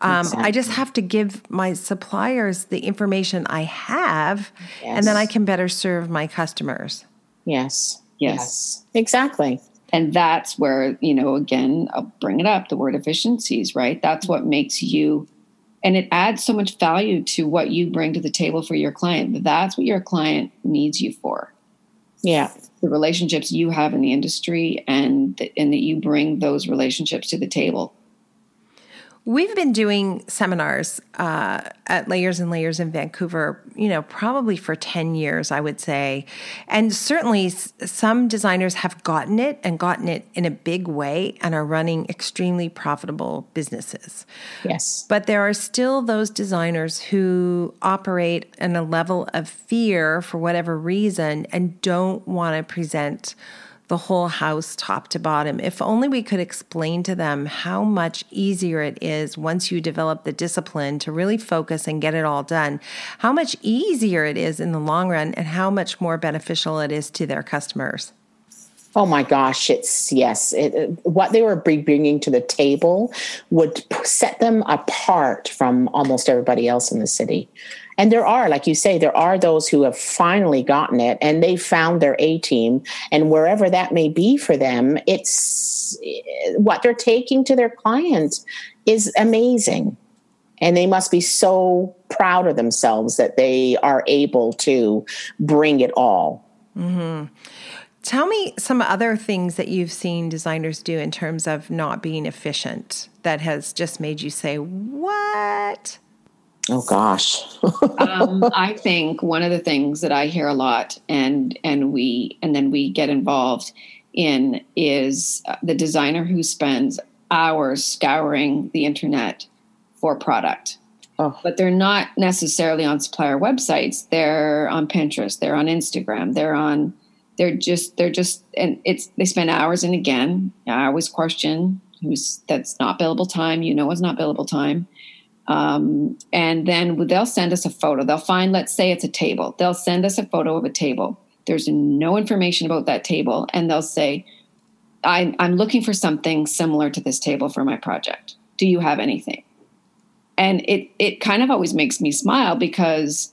Um, exactly. I just have to give my suppliers the information I have, yes. and then I can better serve my customers. Yes. Yes. yes. Exactly. And that's where, you know, again, I'll bring it up the word efficiencies, right? That's what makes you, and it adds so much value to what you bring to the table for your client. That's what your client needs you for. Yeah. The relationships you have in the industry and, and that you bring those relationships to the table. We've been doing seminars uh, at Layers and Layers in Vancouver, you know, probably for 10 years, I would say. And certainly some designers have gotten it and gotten it in a big way and are running extremely profitable businesses. Yes. But there are still those designers who operate in a level of fear for whatever reason and don't want to present the whole house top to bottom. If only we could explain to them how much easier it is once you develop the discipline to really focus and get it all done, how much easier it is in the long run, and how much more beneficial it is to their customers. Oh my gosh, it's yes. It, what they were bringing to the table would set them apart from almost everybody else in the city. And there are, like you say, there are those who have finally gotten it and they found their A team. And wherever that may be for them, it's what they're taking to their clients is amazing. And they must be so proud of themselves that they are able to bring it all. Mm-hmm. Tell me some other things that you've seen designers do in terms of not being efficient that has just made you say, What? Oh gosh. um, I think one of the things that I hear a lot, and and we and then we get involved in, is uh, the designer who spends hours scouring the internet for product. Oh. But they're not necessarily on supplier websites. They're on Pinterest. They're on Instagram. They're on. They're just. They're just. And it's. They spend hours. And again, I always question who's that's not billable time. You know, it's not billable time um, and then they'll send us a photo. They'll find, let's say it's a table. They'll send us a photo of a table. There's no information about that table. And they'll say, I, I'm looking for something similar to this table for my project. Do you have anything? And it, it kind of always makes me smile because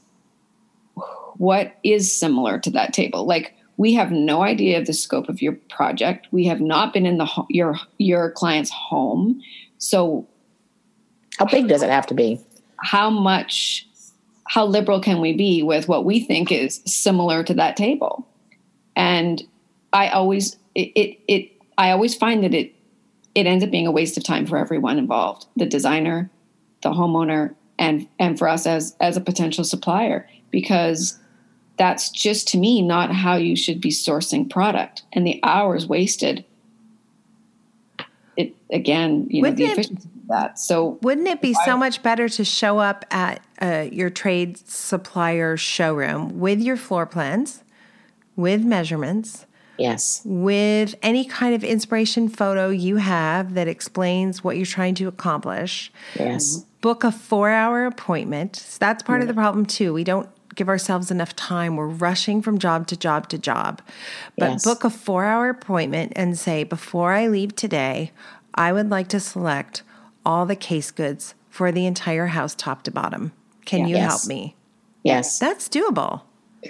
what is similar to that table? Like, we have no idea of the scope of your project. We have not been in the your your client's home. So How big does it have to be? How much, how liberal can we be with what we think is similar to that table? And I always, it, it, it I always find that it, it ends up being a waste of time for everyone involved the designer, the homeowner, and, and for us as, as a potential supplier, because that's just to me not how you should be sourcing product and the hours wasted it again you wouldn't know the efficiency it, of that so wouldn't it be so much better to show up at uh, your trade supplier showroom with your floor plans with measurements yes with any kind of inspiration photo you have that explains what you're trying to accomplish yes book a four hour appointment so that's part yeah. of the problem too we don't give ourselves enough time. We're rushing from job to job to job. But yes. book a four hour appointment and say, before I leave today, I would like to select all the case goods for the entire house, top to bottom. Can yeah. you yes. help me? Yes. That's doable.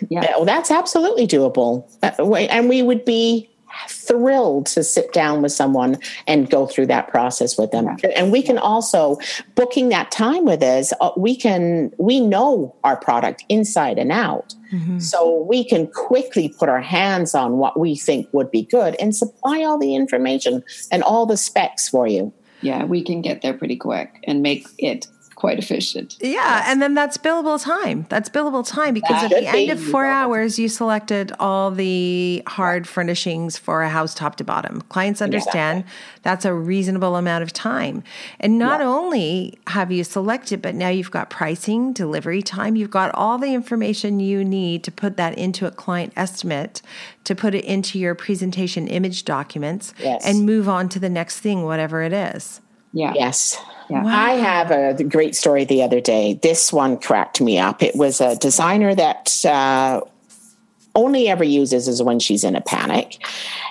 Yeah. Well, that's absolutely doable. Uh, and we would be thrilled to sit down with someone and go through that process with them yeah. and we can also booking that time with us uh, we can we know our product inside and out mm-hmm. so we can quickly put our hands on what we think would be good and supply all the information and all the specs for you yeah we can get there pretty quick and make it quite efficient. Yeah, and then that's billable time. That's billable time because that at the end of four hours, you selected all the hard furnishings for a house top to bottom. Clients understand yeah. that's a reasonable amount of time. And not yeah. only have you selected, but now you've got pricing, delivery time, you've got all the information you need to put that into a client estimate, to put it into your presentation image documents, yes. and move on to the next thing, whatever it is. Yeah. Yes. Yeah. Wow. I have a great story the other day. This one cracked me up. It was a designer that uh, only ever uses is when she's in a panic.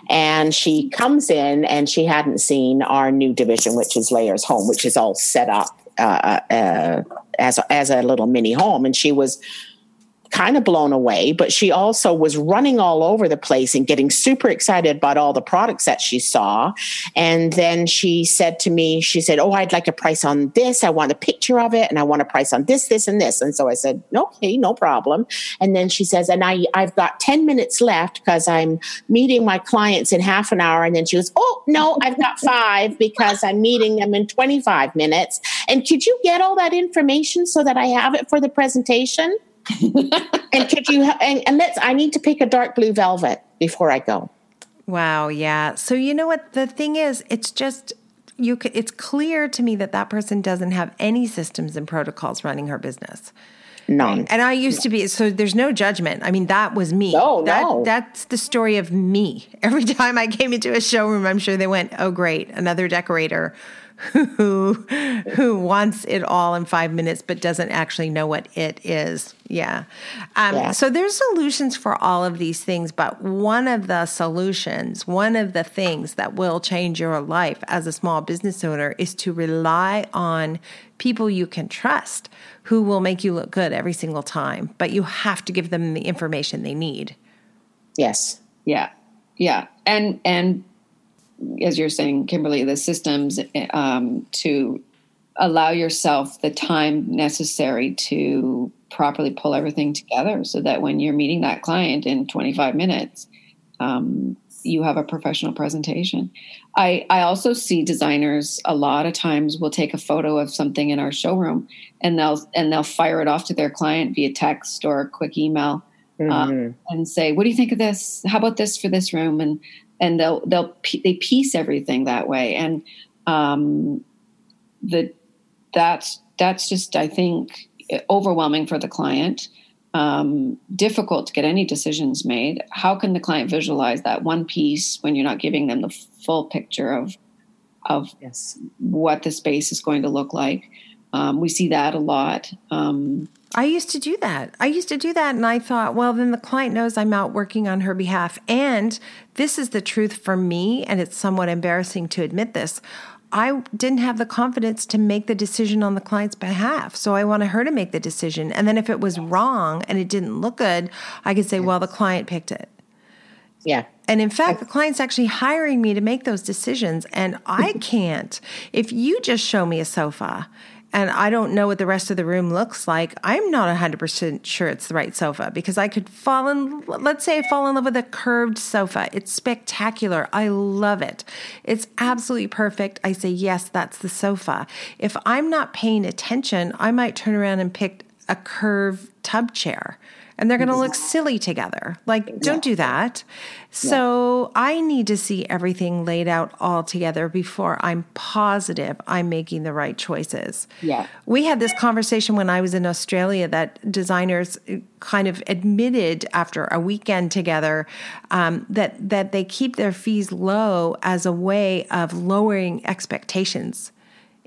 And she comes in and she hadn't seen our new division, which is Layers Home, which is all set up uh, uh, as, a, as a little mini home. And she was kind of blown away, but she also was running all over the place and getting super excited about all the products that she saw. And then she said to me, she said, Oh, I'd like a price on this. I want a picture of it and I want a price on this, this, and this. And so I said, Okay, no problem. And then she says, And I, I've got 10 minutes left because I'm meeting my clients in half an hour. And then she goes, Oh, no, I've got five because I'm meeting them in 25 minutes. And could you get all that information so that I have it for the presentation? And could you and, and let's I need to pick a dark blue velvet before I go. Wow, yeah. So you know what the thing is, it's just you it's clear to me that that person doesn't have any systems and protocols running her business. None. And I used to be so there's no judgment. I mean, that was me. No, that, no. That's the story of me. Every time I came into a showroom, I'm sure they went, "Oh, great, another decorator who who wants it all in five minutes but doesn't actually know what it is. Yeah. Um, yeah. So there's solutions for all of these things, but one of the solutions, one of the things that will change your life as a small business owner is to rely on people you can trust who will make you look good every single time. But you have to give them the information they need. Yes. Yeah. Yeah. And and as you're saying, Kimberly, the systems um, to allow yourself the time necessary to properly pull everything together so that when you're meeting that client in 25 minutes, um, you have a professional presentation. I, I also see designers a lot of times will take a photo of something in our showroom and they'll and they'll fire it off to their client via text or a quick email mm-hmm. um, and say, "What do you think of this? How about this for this room?" And and they'll they'll they piece everything that way. And um the that's that's just i think overwhelming for the client. Um, difficult to get any decisions made. How can the client visualize that one piece when you're not giving them the full picture of of yes. what the space is going to look like? Um, we see that a lot. Um, I used to do that. I used to do that. And I thought, well, then the client knows I'm out working on her behalf. And this is the truth for me. And it's somewhat embarrassing to admit this. I didn't have the confidence to make the decision on the client's behalf. So I wanted her to make the decision. And then if it was wrong and it didn't look good, I could say, well, the client picked it. Yeah. And in fact, the client's actually hiring me to make those decisions. And I can't. If you just show me a sofa and I don't know what the rest of the room looks like, I'm not 100% sure it's the right sofa because I could fall in, let's say I fall in love with a curved sofa. It's spectacular. I love it. It's absolutely perfect. I say, yes, that's the sofa. If I'm not paying attention, I might turn around and pick a curved tub chair and they're going to look silly together. Like, don't do that. So I need to see everything laid out all together before I'm positive I'm making the right choices. Yeah. We had this conversation when I was in Australia that designers kind of admitted after a weekend together um, that that they keep their fees low as a way of lowering expectations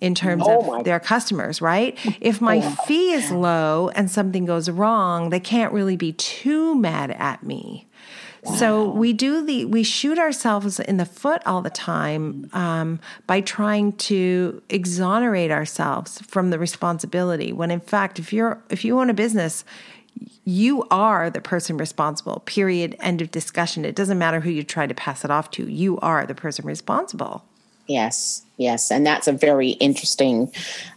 in terms Oh of their customers, right? If my fee is low and something goes wrong, they can't really be too mad at me. So we do the we shoot ourselves in the foot all the time um, by trying to exonerate ourselves from the responsibility. When in fact, if you're if you own a business, you are the person responsible. Period. End of discussion. It doesn't matter who you try to pass it off to. You are the person responsible. Yes, yes, and that's a very interesting.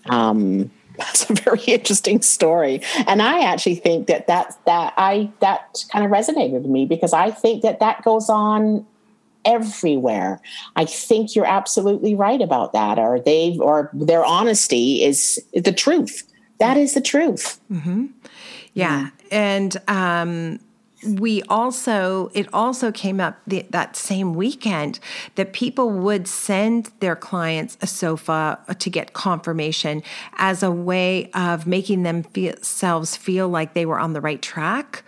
Um, that's a very interesting story, and I actually think that that that I that kind of resonated with me because I think that that goes on everywhere. I think you're absolutely right about that, or they or their honesty is the truth. That is the truth. Yeah. And um, we also, it also came up the, that same weekend that people would send their clients a sofa to get confirmation as a way of making themselves feel like they were on the right track.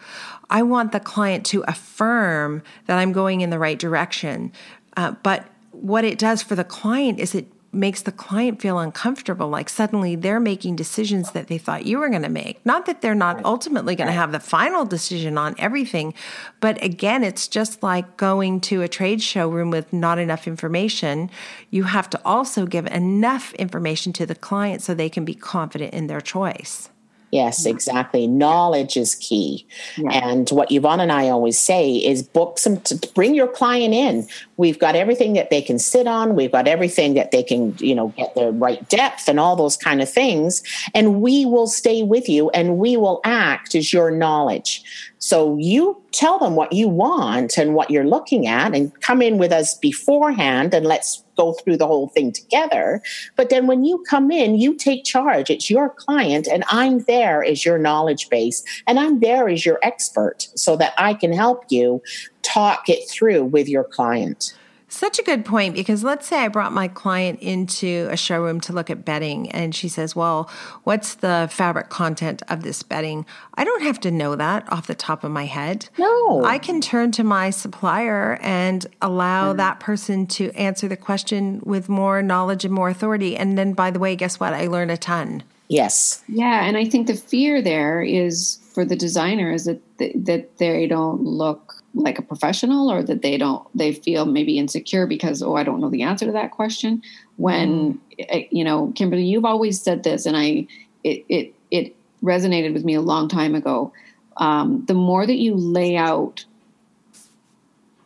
I want the client to affirm that I'm going in the right direction. Uh, but what it does for the client is it makes the client feel uncomfortable like suddenly they're making decisions that they thought you were going to make. Not that they're not ultimately going to have the final decision on everything but again it's just like going to a trade show room with not enough information. You have to also give enough information to the client so they can be confident in their choice. Yes, exactly. Knowledge is key. And what Yvonne and I always say is book some, to bring your client in. We've got everything that they can sit on. We've got everything that they can, you know, get the right depth and all those kind of things. And we will stay with you and we will act as your knowledge. So you tell them what you want and what you're looking at and come in with us beforehand and let's go through the whole thing together. But then when you come in, you take charge. It's your client and I'm there as your knowledge base and I'm there as your expert so that I can help you talk it through with your client. Such a good point because let's say I brought my client into a showroom to look at bedding and she says, Well, what's the fabric content of this bedding? I don't have to know that off the top of my head. No. I can turn to my supplier and allow mm-hmm. that person to answer the question with more knowledge and more authority. And then, by the way, guess what? I learned a ton. Yes. Yeah, and I think the fear there is for the designer is that th- that they don't look like a professional or that they don't they feel maybe insecure because oh I don't know the answer to that question. When eh, you know, Kimberly, you've always said this, and I it it it resonated with me a long time ago. Um, the more that you lay out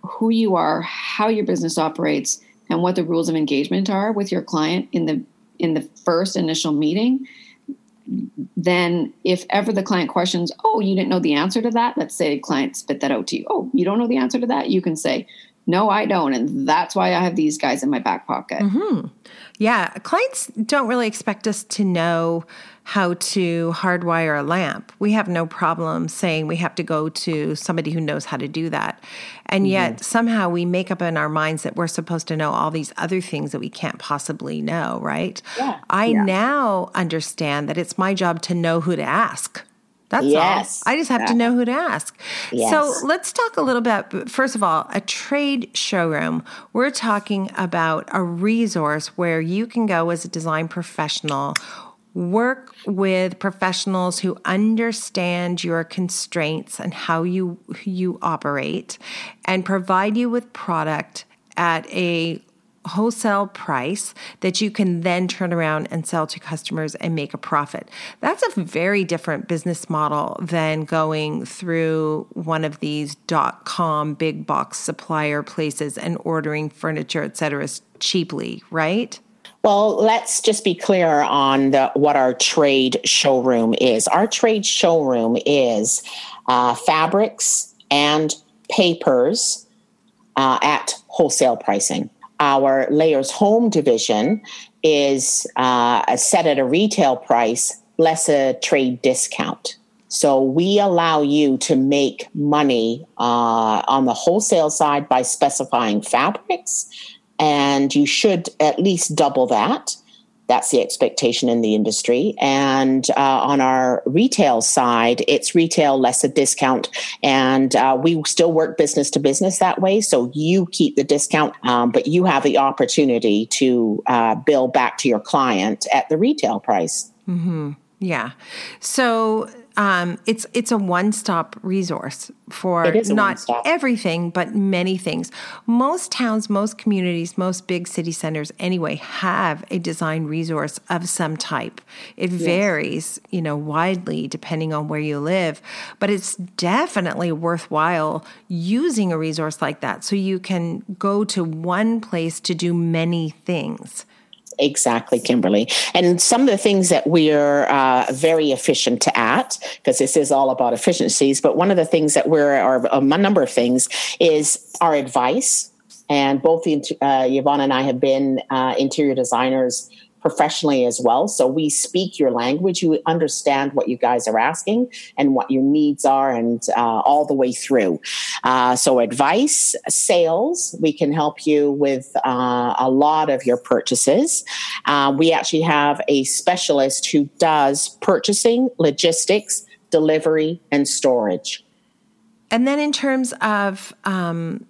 who you are, how your business operates, and what the rules of engagement are with your client in the in the first initial meeting, then if ever the client questions, oh, you didn't know the answer to that, let's say client spit that out to you. Oh, you don't know the answer to that? You can say, no, I don't. And that's why I have these guys in my back pocket. Mm-hmm. Yeah, clients don't really expect us to know how to hardwire a lamp. We have no problem saying we have to go to somebody who knows how to do that. And yet mm-hmm. somehow we make up in our minds that we're supposed to know all these other things that we can't possibly know, right? Yeah. I now understand that it's my job to know who to ask. That's Yes. all. I just have to know who to ask. Yes. So let's talk a little bit. First of all, a trade showroom. We're talking about a resource where you can go as a design professional, work with professionals who understand your constraints and how you you operate, and provide you with product at a wholesale price that you can then turn around and sell to customers and make a profit. That's a very different business model than going through one of these dot com big box supplier places and ordering furniture, et cetera, cheaply, right? Well, let's just be clear on the, what our trade showroom is. Our trade showroom is uh, fabrics and papers uh, at wholesale pricing. Our Layers Home division is uh, set at a retail price less a trade discount. So we allow you to make money uh, on the wholesale side by specifying fabrics, and you should at least double that. That's the expectation in the industry. And uh, on our retail side, it's retail less a discount. And uh, we still work business to business that way. So you keep the discount, um, but you have the opportunity to uh, bill back to your client at the retail price. Mm-hmm. Yeah. So um, it's it's a one stop resource for not one-stop. everything, but many things. Most towns, most communities, most big city centers, anyway, have a design resource of some type. It yes. varies, you know, widely depending on where you live, but it's definitely worthwhile using a resource like that so you can go to one place to do many things. Exactly, Kimberly. And some of the things that we're uh, very efficient at, because this is all about efficiencies, but one of the things that we're, or a number of things, is our advice. And both uh, Yvonne and I have been uh, interior designers professionally as well. So we speak your language. You understand what you guys are asking and what your needs are, and uh, all the way through. Uh, so, advice, sales, we can help you with uh, a lot of your purchases. Uh, we actually have a specialist who does purchasing, logistics, delivery, and storage. And then, in terms of um,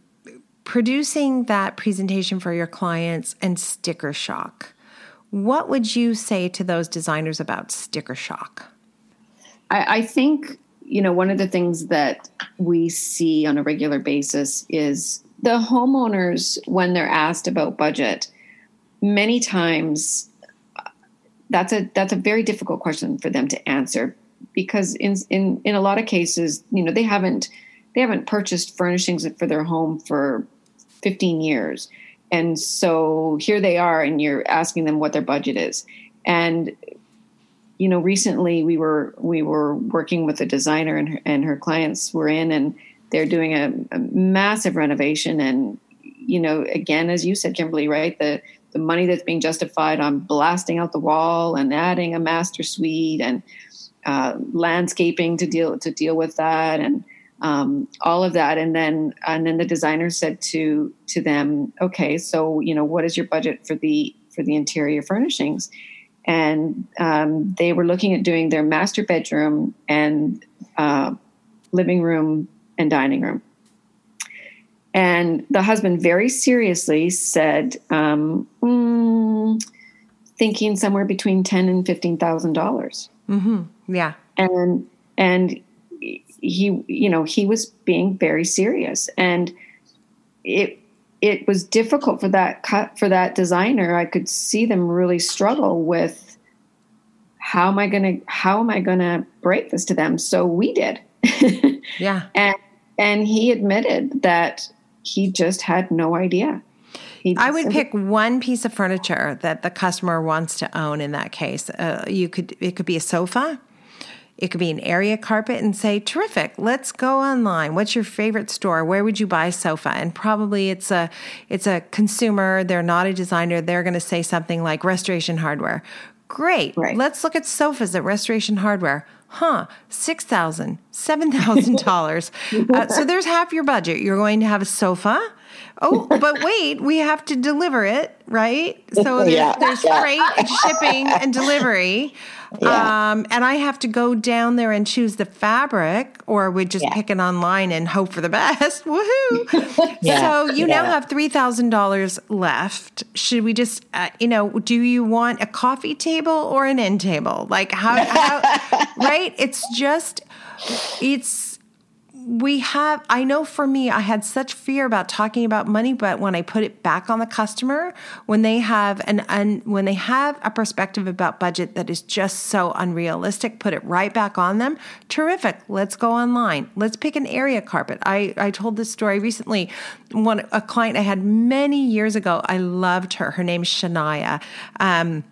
producing that presentation for your clients and sticker shock, what would you say to those designers about sticker shock? I, I think, you know, one of the things that we see on a regular basis is the homeowners, when they're asked about budget, many times that's a that's a very difficult question for them to answer because in in in a lot of cases, you know, they haven't they haven't purchased furnishings for their home for 15 years and so here they are and you're asking them what their budget is. And you know recently we were we were working with a designer and her, and her clients were in and they're doing a, a massive renovation. And you know again as you said kimberly right the the money that's being justified on blasting out the wall and adding a master suite and uh, landscaping to deal to deal with that. And um, all of that. And then and then the designer said to to them okay so you know what is your budget for the for the interior furnishings? And um, they were looking at doing their master bedroom and uh, living room and dining room. And the husband very seriously said um, mm, thinking somewhere between ten and fifteen thousand dollars. Mm-hmm. yeah. And and he you know he was being very serious. And it it was difficult for that cut for that designer. I could see them really struggle with how am i going to how am i going to break this to them? So we did. Yeah. And and he admitted that he just had no idea. I would pick one piece of furniture that the customer wants to own. In that case, uh, you could it could be a sofa, it could be an area carpet and say, terrific, let's go online. What's your favorite store? Where would you buy a sofa? And probably it's a it's a consumer, they're not a designer, they're gonna say something like restoration hardware. Great. Right. Let's look at sofas at restoration hardware. Huh, six thousand, seven thousand dollars. Uh, so there's half your budget. You're going to have a sofa. Oh, but wait, we have to deliver it, right? So there's, yeah. there's freight, shipping, and delivery. Yeah. Um, and I have to go down there and choose the fabric, or we just yeah. pick it online and hope for the best. Woohoo! yeah. So you now have three thousand dollars left. Should we just, uh, you know, do you want a coffee table or an end table? Like how, how right? It's just, it's we have i know for me i had such fear about talking about money but when i put it back on the customer when they have an un, when they have a perspective about budget that is just so unrealistic put it right back on them terrific. Let's go online. Let's pick an area carpet. I i told this story recently. One a client i had many years ago i loved her. Her name's shania. Um,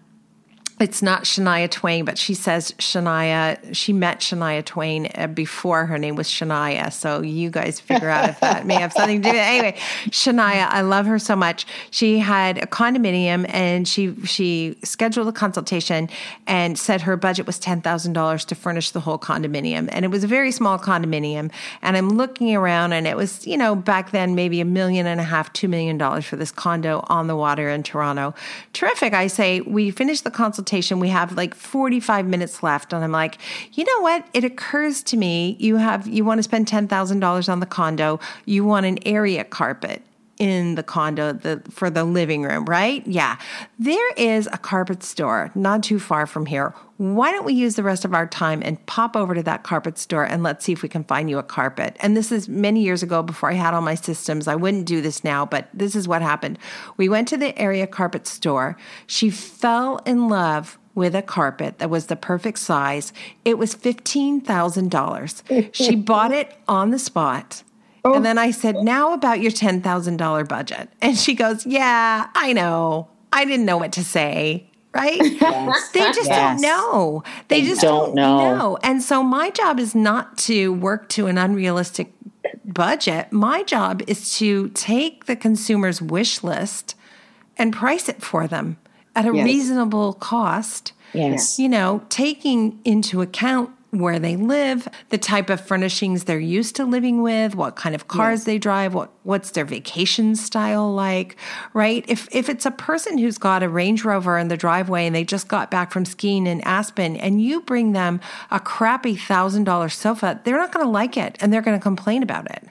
it's not Shania Twain, but she says Shania. She met Shania Twain uh, before her name was Shania. So you guys figure out if that may have something to do with it. Anyway, Shania, I love her so much. She had a condominium and she she scheduled a consultation and said her budget was ten thousand dollars to furnish the whole condominium, and it was a very small condominium. And I'm looking around, and it was you know back then maybe a million and a half, two million dollars for this condo on the water in Toronto. Terrific. I say we finished the consultation consultation. We have like 45 minutes left. And I'm like, you know what? It occurs to me you have, you want to spend $10,000 on the condo. You want an area carpet in the condo the, for the living room, right? Yeah. There is a carpet store not too far from here. Why don't we use the rest of our time and pop over to that carpet store and let's see if we can find you a carpet? And this is many years ago before I had all my systems. I wouldn't do this now, but this is what happened. We went to the area carpet store. She fell in love with a carpet that was the perfect size. It was $15,000. she bought it on the spot Oh. And then I said, Now about your $10,000 budget. And she goes, Yeah, I know. I didn't know what to say. Right? Yes. They just yes. don't know. They, they just don't, don't know. know. And so my job is not to work to an unrealistic budget. My job is to take the consumer's wish list and price it for them at a yes. reasonable cost. Yes. You know, taking into account where they live, the type of furnishings they're used to living with, what kind of cars yes. they drive, what what's their vacation style like, right? If if it's a person who's got a Range Rover in the driveway and they just got back from skiing in Aspen and you bring them a crappy $1000 sofa, they're not going to like it and they're going to complain about it.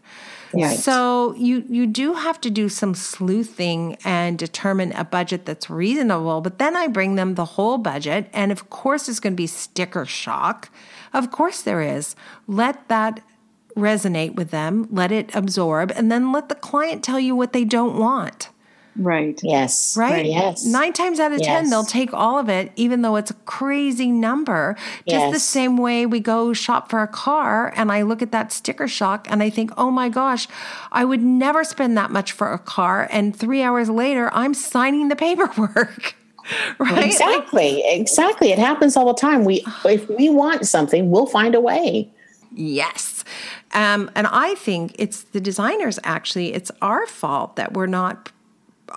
Right. So you you do have to do some sleuthing and determine a budget that's reasonable. But then I bring them the whole budget, and of course, it's going to be sticker shock of course, there is. Let that resonate with them, let it absorb, and then let the client tell you what they don't want. Right. Yes. Right. Yes. Nine times out of yes. 10, they'll take all of it, even though it's a crazy number. Just yes. the same way we go shop for a car and I look at that sticker shock and I think, oh my gosh, I would never spend that much for a car. And three hours later, I'm signing the paperwork. right? Exactly. Exactly. It happens all the time. We if we want something, we'll find a way. Yes. Um, and I think it's the designers actually, it's our fault that we're not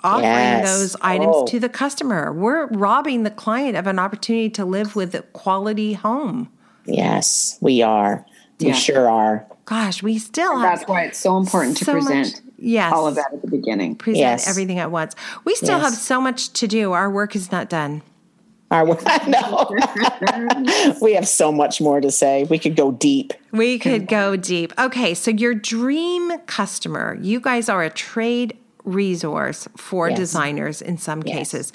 offering yes. those items oh. to the customer. We're robbing the client of an opportunity to live with a quality home. Yes, we are. We yeah. sure are. Gosh, we still have. That's why it's so important to present. Much, yes. all of that at the beginning. Present yes. everything at once. We still yes. have so much to do. Our work is not done. Our work, no. we have so much more to say. We could go deep. We could go deep. Okay, so your dream customer, you guys are a trade resource for yes. designers in some yes. cases.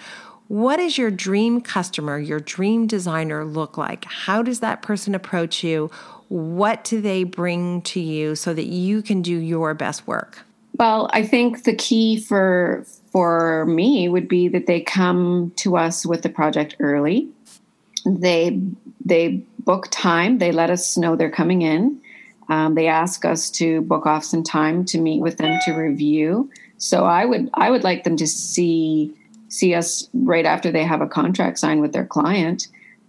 What does your dream customer, your dream designer look like? How does that person approach you? What do they bring to you so that you can do your best work? Well, I think the key for for me would be that they come to us with the project early. They they book time. They let us know they're coming in. Um, they ask us to book off some time to meet with them to review. So I would I would like them to see see us right after they have a contract signed with their client.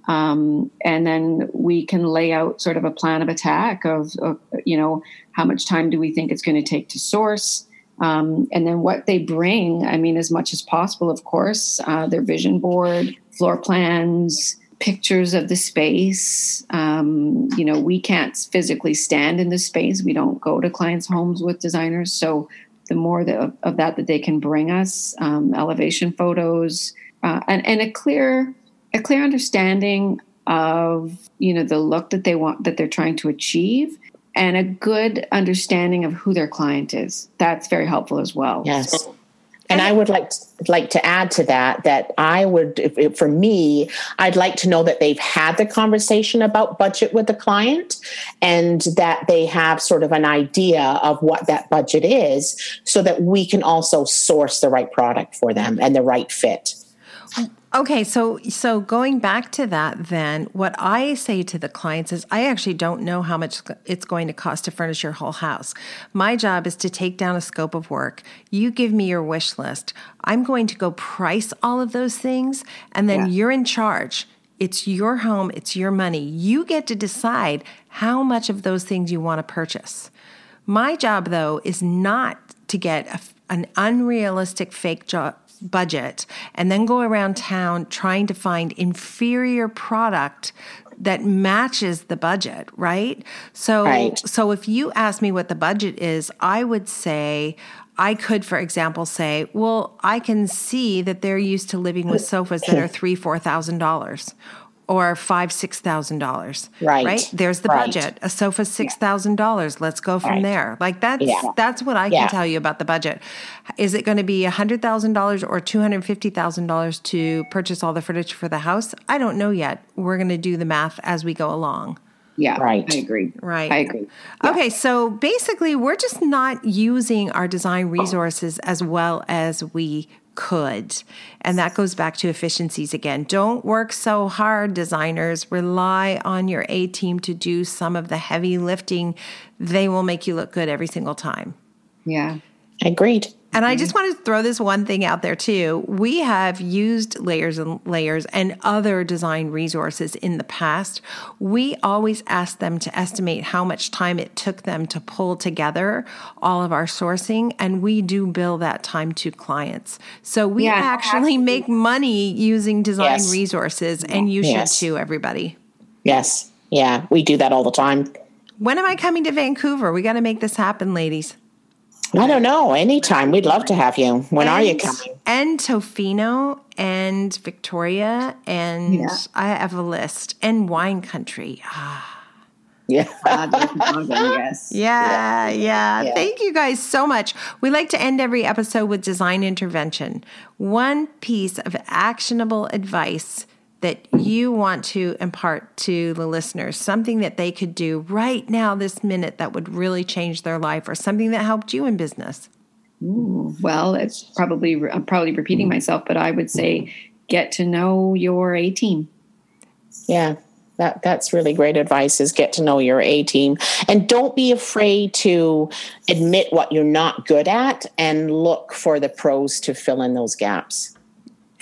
Um, and then we can lay out sort of a plan of attack of, of you know how much time do we think it's going to take to source? Um, and then what they bring i mean as much as possible of course uh, their vision board floor plans pictures of the space. Um, you know we can't physically stand in the space. We don't go to clients homes with designers. So the more the, of that that they can bring us um, elevation photos uh, and, and a clear a clear understanding of you know the look that they want that they're trying to achieve and a good understanding of who their client is. That's very helpful as well. Yes. And I would like to, like to add to that that I would, if, if, for me, I'd like to know that they've had the conversation about budget with the client, and that they have sort of an idea of what that budget is, so that we can also source the right product for them and the right fit. Okay, so so going back to that then, what I say to the clients is I actually don't know how much it's going to cost to furnish your whole house. My job is to take down a scope of work. You give me your wish list. I'm going to go price all of those things and then yeah. you're in charge. It's your home, it's your money. You get to decide how much of those things you want to purchase. My job though is not to get a, an unrealistic fake job budget and then go around town trying to find inferior product that matches the budget, right? So right. so if you ask me what the budget is, I would say I could, for example, say, well, I can see that they're used to living with sofas that are three, four thousand dollars, or five, six thousand dollars. Right. Right. There's the right. budget. A sofa six thousand dollars. Let's go from right. there. Like that's yeah. that's what I yeah. can tell you about the budget. Is it going to be a hundred thousand dollars or two hundred fifty thousand dollars to purchase all the furniture for the house? I don't know yet. We're going to do the math as we go along. Yeah, right. I agree. Right. I agree. Yeah. Okay, so basically, we're just not using our design resources as well as we could. And that goes back to efficiencies again. Don't work so hard, designers. Rely on your A team to do some of the heavy lifting. They will make you look good every single time. Yeah. Agreed. And I just mm-hmm. want to throw this one thing out there too. We have used layers and layers and other design resources in the past. We always ask them to estimate how much time it took them to pull together all of our sourcing, and we do bill that time to clients. So we yeah, actually make money using design yes. resources, and you yes. should too, everybody. Yes. Yeah, we do that all the time. When am I coming to Vancouver? We got to make this happen, ladies. I don't know. Anytime. We'd love to have you. When and, are you coming? And Tofino and Victoria and yeah. I have a list. And wine country. Ah. Yeah. yes. Yeah, yeah, yeah. Thank you guys so much. We like to end every episode with design intervention. One piece of actionable advice that you want to impart to the listeners, something that they could do right now, this minute, that would really change their life, or something that helped you in business? Ooh, well, it's probably I'm probably repeating myself, but I would say get to know your A team. Yeah, that that's really great advice. Is get to know your A team, and don't be afraid to admit what you're not good at, and look for the pros to fill in those gaps.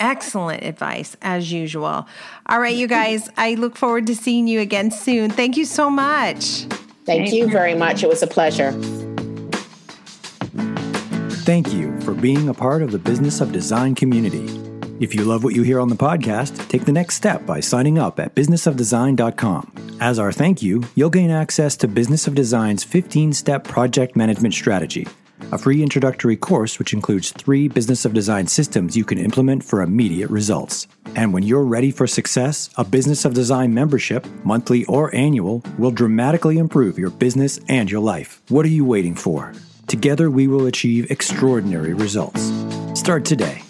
Excellent advice, as usual. All right, you guys, I look forward to seeing you again soon. Thank you so much. Thank you very much. It was a pleasure. Thank you for being a part of the Business of Design community. If you love what you hear on the podcast, take the next step by signing up at businessofdesign.com. As our thank you, you'll gain access to Business of Design's 15 step project management strategy a free introductory course which includes three Business of Design systems you can implement for immediate results. And when you're ready for success, a Business of Design membership, monthly or annual, will dramatically improve your business and your life. What are you waiting for? Together, we will achieve extraordinary results. Start today